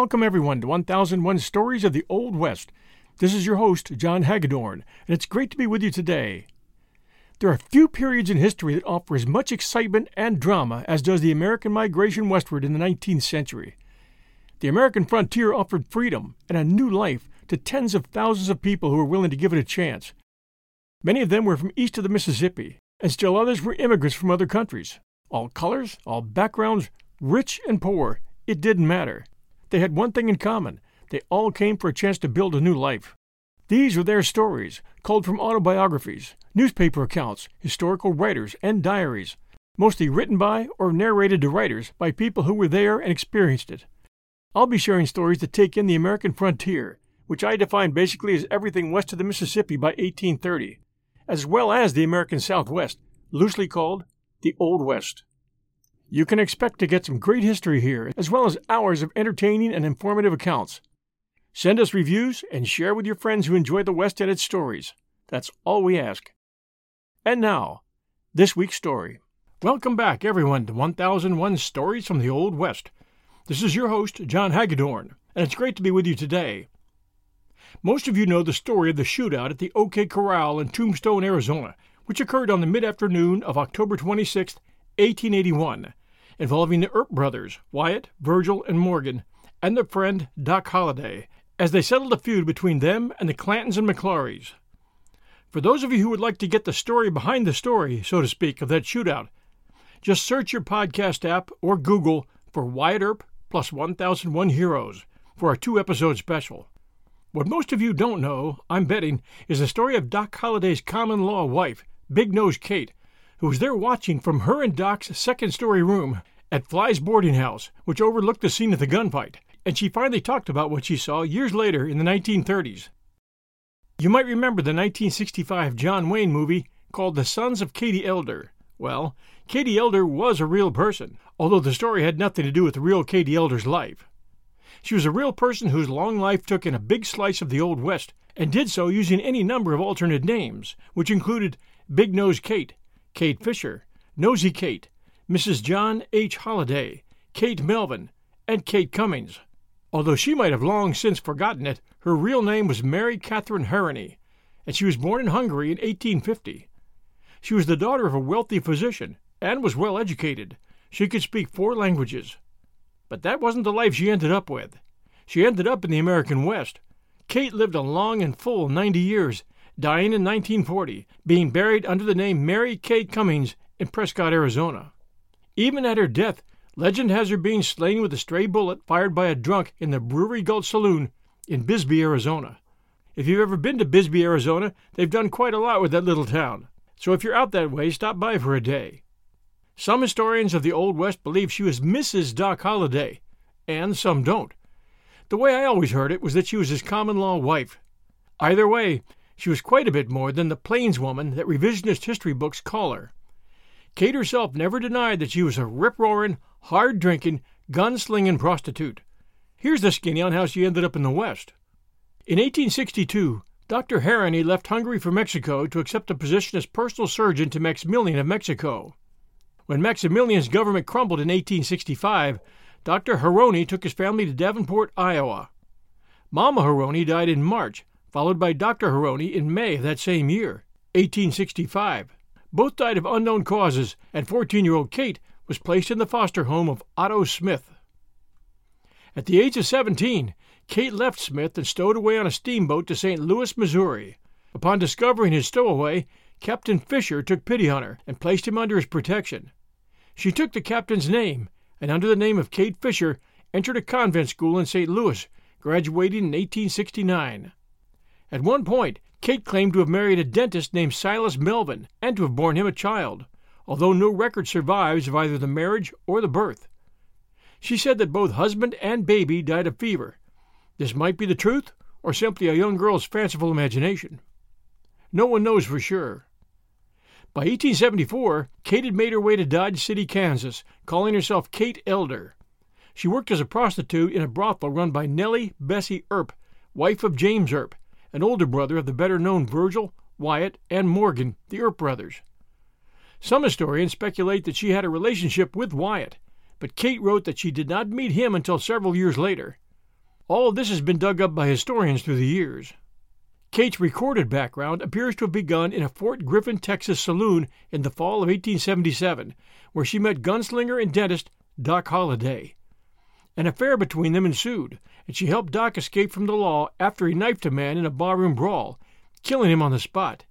Welcome, everyone, to 1001 Stories of the Old West. This is your host, John Hagedorn, and it's great to be with you today. There are few periods in history that offer as much excitement and drama as does the American migration westward in the 19th century. The American frontier offered freedom and a new life to tens of thousands of people who were willing to give it a chance. Many of them were from east of the Mississippi, and still others were immigrants from other countries. All colors, all backgrounds, rich and poor, it didn't matter. They had one thing in common they all came for a chance to build a new life. These were their stories, culled from autobiographies, newspaper accounts, historical writers, and diaries, mostly written by or narrated to writers by people who were there and experienced it. I'll be sharing stories that take in the American frontier, which I define basically as everything west of the Mississippi by 1830, as well as the American Southwest, loosely called the Old West. You can expect to get some great history here, as well as hours of entertaining and informative accounts. Send us reviews and share with your friends who enjoy the West and its stories. That's all we ask. And now, this week's story. Welcome back, everyone, to 1001 Stories from the Old West. This is your host, John Hagedorn, and it's great to be with you today. Most of you know the story of the shootout at the OK Corral in Tombstone, Arizona, which occurred on the mid afternoon of October 26, 1881, involving the Earp brothers, Wyatt, Virgil, and Morgan, and their friend Doc Holliday, as they settled a feud between them and the Clantons and McLaurys. For those of you who would like to get the story behind the story, so to speak, of that shootout, just search your podcast app or Google for Wyatt Earp plus 1001 Heroes for our two episode special. What most of you don't know, I'm betting, is the story of Doc Holliday's common law wife, Big Nose Kate, who was there watching from her and Doc's second story room at Fly's boarding house, which overlooked the scene of the gunfight, and she finally talked about what she saw years later in the 1930s. You might remember the 1965 John Wayne movie called The Sons of Katie Elder. Well, Katie Elder was a real person, although the story had nothing to do with the real Katie Elder's life. She was a real person whose long life took in a big slice of the Old West, and did so using any number of alternate names, which included Big Nose Kate, Kate Fisher, Nosy Kate, Mrs. John H. Holliday, Kate Melvin, and Kate Cummings. Although she might have long since forgotten it, her real name was Mary Catherine Harrony, and she was born in Hungary in 1850. She was the daughter of a wealthy physician and was well educated. She could speak four languages. But that wasn't the life she ended up with. She ended up in the American West. Kate lived a long and full 90 years dying in 1940, being buried under the name Mary Kate Cummings in Prescott, Arizona. Even at her death, legend has her being slain with a stray bullet fired by a drunk in the Brewery Gulch Saloon in Bisbee, Arizona. If you've ever been to Bisbee, Arizona, they've done quite a lot with that little town. So if you're out that way, stop by for a day. Some historians of the Old West believe she was Mrs. Doc Holliday, and some don't. The way I always heard it was that she was his common law wife. Either way, she was quite a bit more than the plainswoman that revisionist history books call her. Kate herself never denied that she was a rip roaring, hard drinking, gun slinging prostitute. Here's the skinny on how she ended up in the West. In 1862, Dr. Harrony left Hungary for Mexico to accept a position as personal surgeon to Maximilian of Mexico. When Maximilian's government crumbled in 1865, Dr. Harrony took his family to Davenport, Iowa. Mama Harrony died in March, followed by Dr. Harrony in May of that same year, 1865. Both died of unknown causes, and 14 year old Kate was placed in the foster home of Otto Smith. At the age of 17, Kate left Smith and stowed away on a steamboat to St. Louis, Missouri. Upon discovering his stowaway, Captain Fisher took pity on her and placed him under his protection. She took the captain's name, and under the name of Kate Fisher, entered a convent school in St. Louis, graduating in 1869. At one point, Kate claimed to have married a dentist named Silas Melvin and to have borne him a child, although no record survives of either the marriage or the birth. She said that both husband and baby died of fever. This might be the truth, or simply a young girl's fanciful imagination. No one knows for sure. By 1874, Kate had made her way to Dodge City, Kansas, calling herself Kate Elder. She worked as a prostitute in a brothel run by Nellie Bessie Earp, wife of James Earp, an older brother of the better known Virgil, Wyatt, and Morgan, the Earp brothers. Some historians speculate that she had a relationship with Wyatt, but Kate wrote that she did not meet him until several years later. All of this has been dug up by historians through the years. Kate's recorded background appears to have begun in a Fort Griffin, Texas saloon in the fall of 1877, where she met gunslinger and dentist Doc Holliday. An affair between them ensued, and she helped Doc escape from the law after he knifed a man in a barroom brawl, killing him on the spot.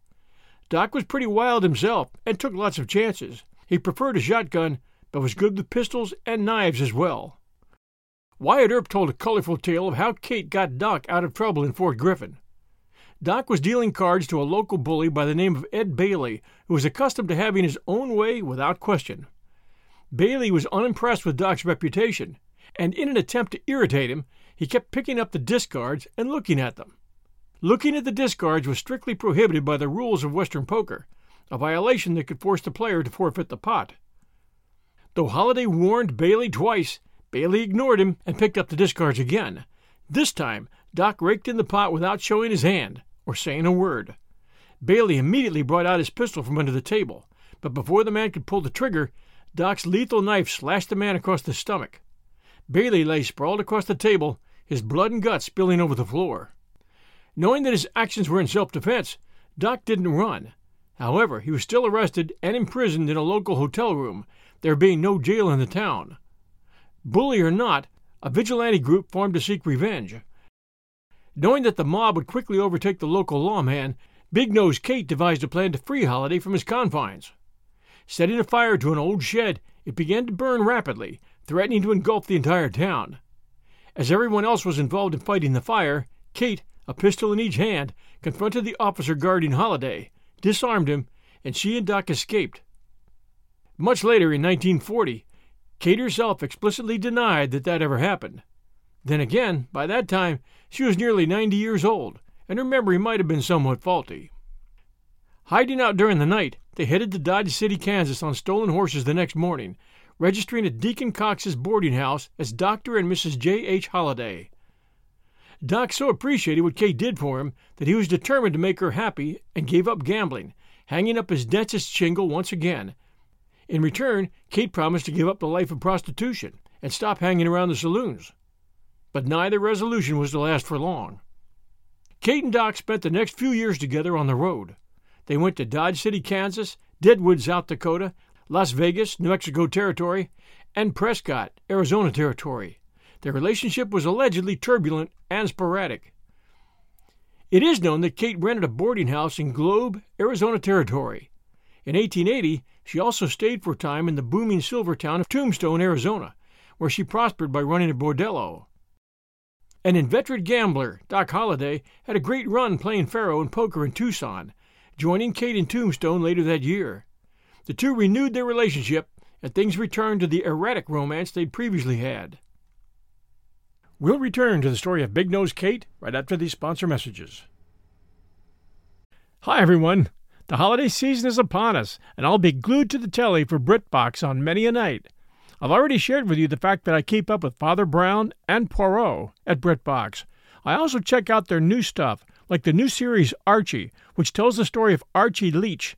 Doc was pretty wild himself and took lots of chances. He preferred a shotgun, but was good with pistols and knives as well. Wyatt Earp told a colorful tale of how Kate got Doc out of trouble in Fort Griffin. Doc was dealing cards to a local bully by the name of Ed Bailey, who was accustomed to having his own way without question. Bailey was unimpressed with Doc's reputation, and in an attempt to irritate him, he kept picking up the discards and looking at them. Looking at the discards was strictly prohibited by the rules of Western poker, a violation that could force the player to forfeit the pot. Though Holliday warned Bailey twice, Bailey ignored him and picked up the discards again. This time, Doc raked in the pot without showing his hand, or saying a word. Bailey immediately brought out his pistol from under the table, but before the man could pull the trigger, Doc's lethal knife slashed the man across the stomach. Bailey lay sprawled across the table, his blood and guts spilling over the floor. Knowing that his actions were in self defense, Doc didn't run. However, he was still arrested and imprisoned in a local hotel room, there being no jail in the town. Bully or not, a vigilante group formed to seek revenge. Knowing that the mob would quickly overtake the local lawman, Big Nose Kate devised a plan to free Holliday from his confines. Setting a fire to an old shed, it began to burn rapidly, threatening to engulf the entire town. As everyone else was involved in fighting the fire, Kate, a pistol in each hand, confronted the officer guarding Holliday, disarmed him, and she and Doc escaped. Much later, in 1940, Kate herself explicitly denied that that ever happened. Then again, by that time, she was nearly 90 years old, and her memory might have been somewhat faulty. Hiding out during the night, they headed to Dodge City, Kansas on stolen horses the next morning, registering at Deacon Cox's boarding house as Dr. and Mrs. J. H. Holliday. Doc so appreciated what Kate did for him that he was determined to make her happy and gave up gambling, hanging up his dentist's shingle once again. In return, Kate promised to give up the life of prostitution and stop hanging around the saloons but neither resolution was to last for long. Kate and Doc spent the next few years together on the road. They went to Dodge City, Kansas, Deadwood, South Dakota, Las Vegas, New Mexico Territory, and Prescott, Arizona Territory. Their relationship was allegedly turbulent and sporadic. It is known that Kate rented a boarding house in Globe, Arizona Territory. In 1880, she also stayed for a time in the booming silver town of Tombstone, Arizona, where she prospered by running a bordello. An inveterate gambler, Doc Holliday, had a great run playing faro and poker in Tucson, joining Kate in Tombstone later that year. The two renewed their relationship, and things returned to the erratic romance they'd previously had. We'll return to the story of Big Nose Kate right after these sponsor messages. Hi, everyone. The holiday season is upon us, and I'll be glued to the telly for BritBox on many a night. I've already shared with you the fact that I keep up with Father Brown and Poirot at BritBox. I also check out their new stuff, like the new series Archie, which tells the story of Archie Leach,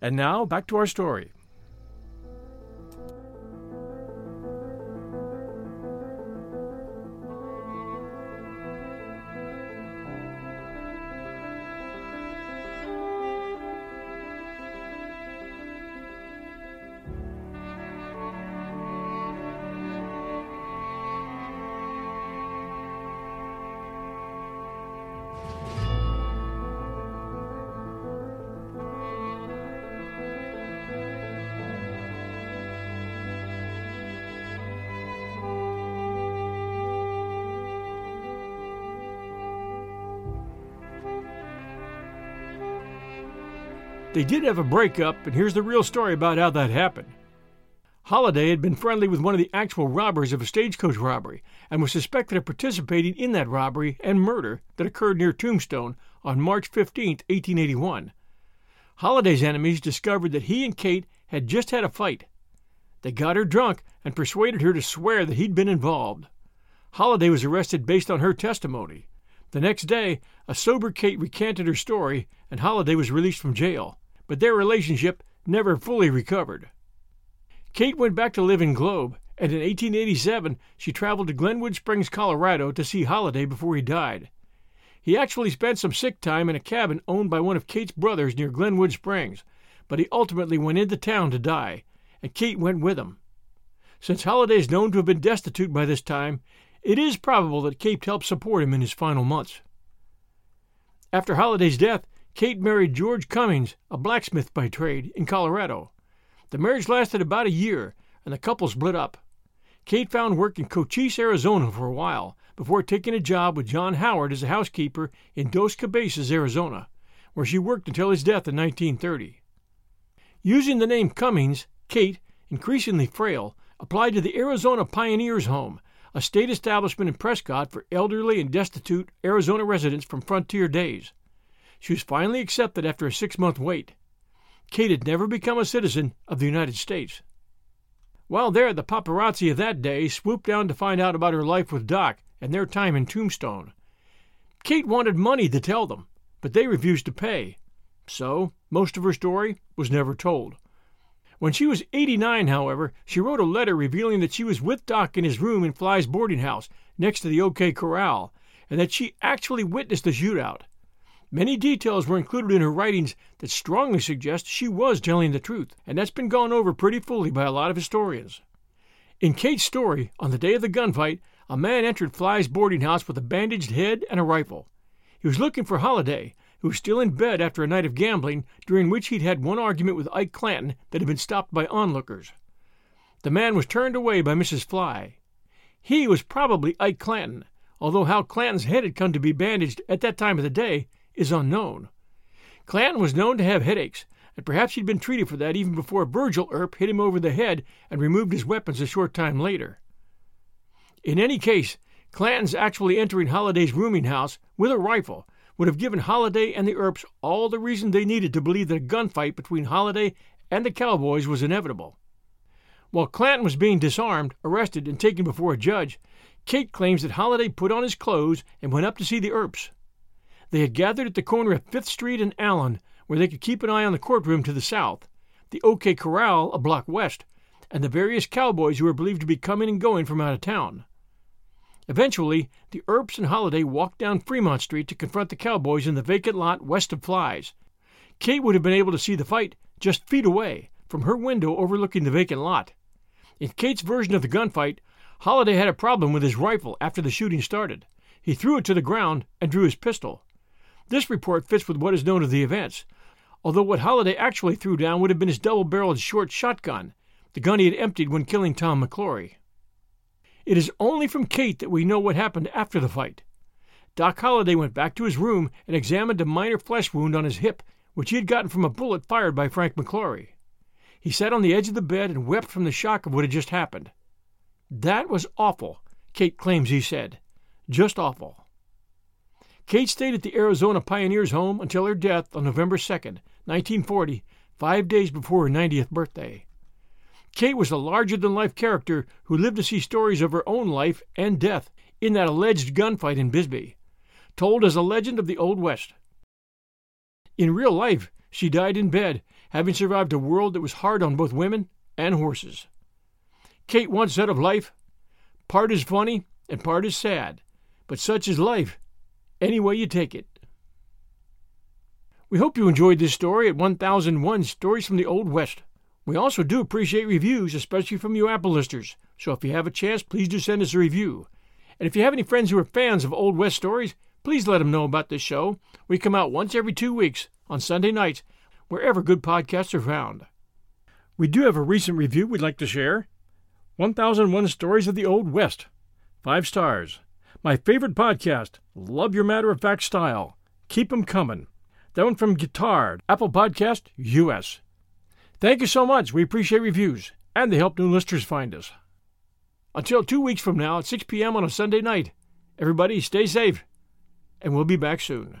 And now, back to our story. They did have a breakup, and here's the real story about how that happened. Holliday had been friendly with one of the actual robbers of a stagecoach robbery and was suspected of participating in that robbery and murder that occurred near Tombstone on March 15, 1881. Holliday's enemies discovered that he and Kate had just had a fight. They got her drunk and persuaded her to swear that he'd been involved. Holliday was arrested based on her testimony. The next day, a sober Kate recanted her story, and Holliday was released from jail but their relationship never fully recovered. Kate went back to live in Globe, and in 1887 she traveled to Glenwood Springs, Colorado to see Holliday before he died. He actually spent some sick time in a cabin owned by one of Kate's brothers near Glenwood Springs, but he ultimately went into town to die, and Kate went with him. Since Holliday is known to have been destitute by this time, it is probable that Kate helped support him in his final months. After Holliday's death, Kate married George Cummings, a blacksmith by trade, in Colorado. The marriage lasted about a year, and the couple split up. Kate found work in Cochise, Arizona for a while, before taking a job with John Howard as a housekeeper in Dos Cabezas, Arizona, where she worked until his death in 1930. Using the name Cummings, Kate, increasingly frail, applied to the Arizona Pioneers Home, a state establishment in Prescott for elderly and destitute Arizona residents from frontier days. She was finally accepted after a six month wait. Kate had never become a citizen of the United States. While there, the paparazzi of that day swooped down to find out about her life with Doc and their time in Tombstone. Kate wanted money to tell them, but they refused to pay. So, most of her story was never told. When she was 89, however, she wrote a letter revealing that she was with Doc in his room in Fly's boarding house next to the OK Corral, and that she actually witnessed the shootout. Many details were included in her writings that strongly suggest she was telling the truth, and that's been gone over pretty fully by a lot of historians. In Kate's story, on the day of the gunfight, a man entered Fly's boarding house with a bandaged head and a rifle. He was looking for Holliday, who was still in bed after a night of gambling, during which he'd had one argument with Ike Clanton that had been stopped by onlookers. The man was turned away by Mrs. Fly. He was probably Ike Clanton, although how Clanton's head had come to be bandaged at that time of the day is unknown. Clanton was known to have headaches, and perhaps he'd been treated for that even before Virgil Earp hit him over the head and removed his weapons a short time later. In any case, Clanton's actually entering Holliday's rooming house with a rifle would have given Holliday and the Earps all the reason they needed to believe that a gunfight between Holliday and the cowboys was inevitable. While Clanton was being disarmed, arrested, and taken before a judge, Kate claims that Holliday put on his clothes and went up to see the Earps. They had gathered at the corner of Fifth Street and Allen, where they could keep an eye on the courtroom to the south, the OK Corral a block west, and the various cowboys who were believed to be coming and going from out of town. Eventually, the Earps and Holliday walked down Fremont Street to confront the cowboys in the vacant lot west of Fly's. Kate would have been able to see the fight just feet away from her window overlooking the vacant lot. In Kate's version of the gunfight, Holliday had a problem with his rifle after the shooting started. He threw it to the ground and drew his pistol. This report fits with what is known of the events, although what Holliday actually threw down would have been his double barreled short shotgun, the gun he had emptied when killing Tom McLaury. It is only from Kate that we know what happened after the fight. Doc Holliday went back to his room and examined a minor flesh wound on his hip, which he had gotten from a bullet fired by Frank McLaury. He sat on the edge of the bed and wept from the shock of what had just happened. That was awful, Kate claims he said. Just awful. Kate stayed at the Arizona Pioneers home until her death on November 2, 1940, five days before her 90th birthday. Kate was a larger than life character who lived to see stories of her own life and death in that alleged gunfight in Bisbee, told as a legend of the Old West. In real life, she died in bed, having survived a world that was hard on both women and horses. Kate once said of life, Part is funny and part is sad, but such is life, any way you take it. We hope you enjoyed this story at 1001 Stories from the Old West. We also do appreciate reviews, especially from you Apple listeners. So if you have a chance, please do send us a review. And if you have any friends who are fans of Old West stories, please let them know about this show. We come out once every two weeks on Sunday nights, wherever good podcasts are found. We do have a recent review we'd like to share 1001 Stories of the Old West. Five stars. My favorite podcast. Love your matter of fact style. Keep 'em coming. That one from Guitar, Apple Podcast, US. Thank you so much. We appreciate reviews, and they help new listeners find us. Until two weeks from now at 6 p.m. on a Sunday night, everybody stay safe, and we'll be back soon.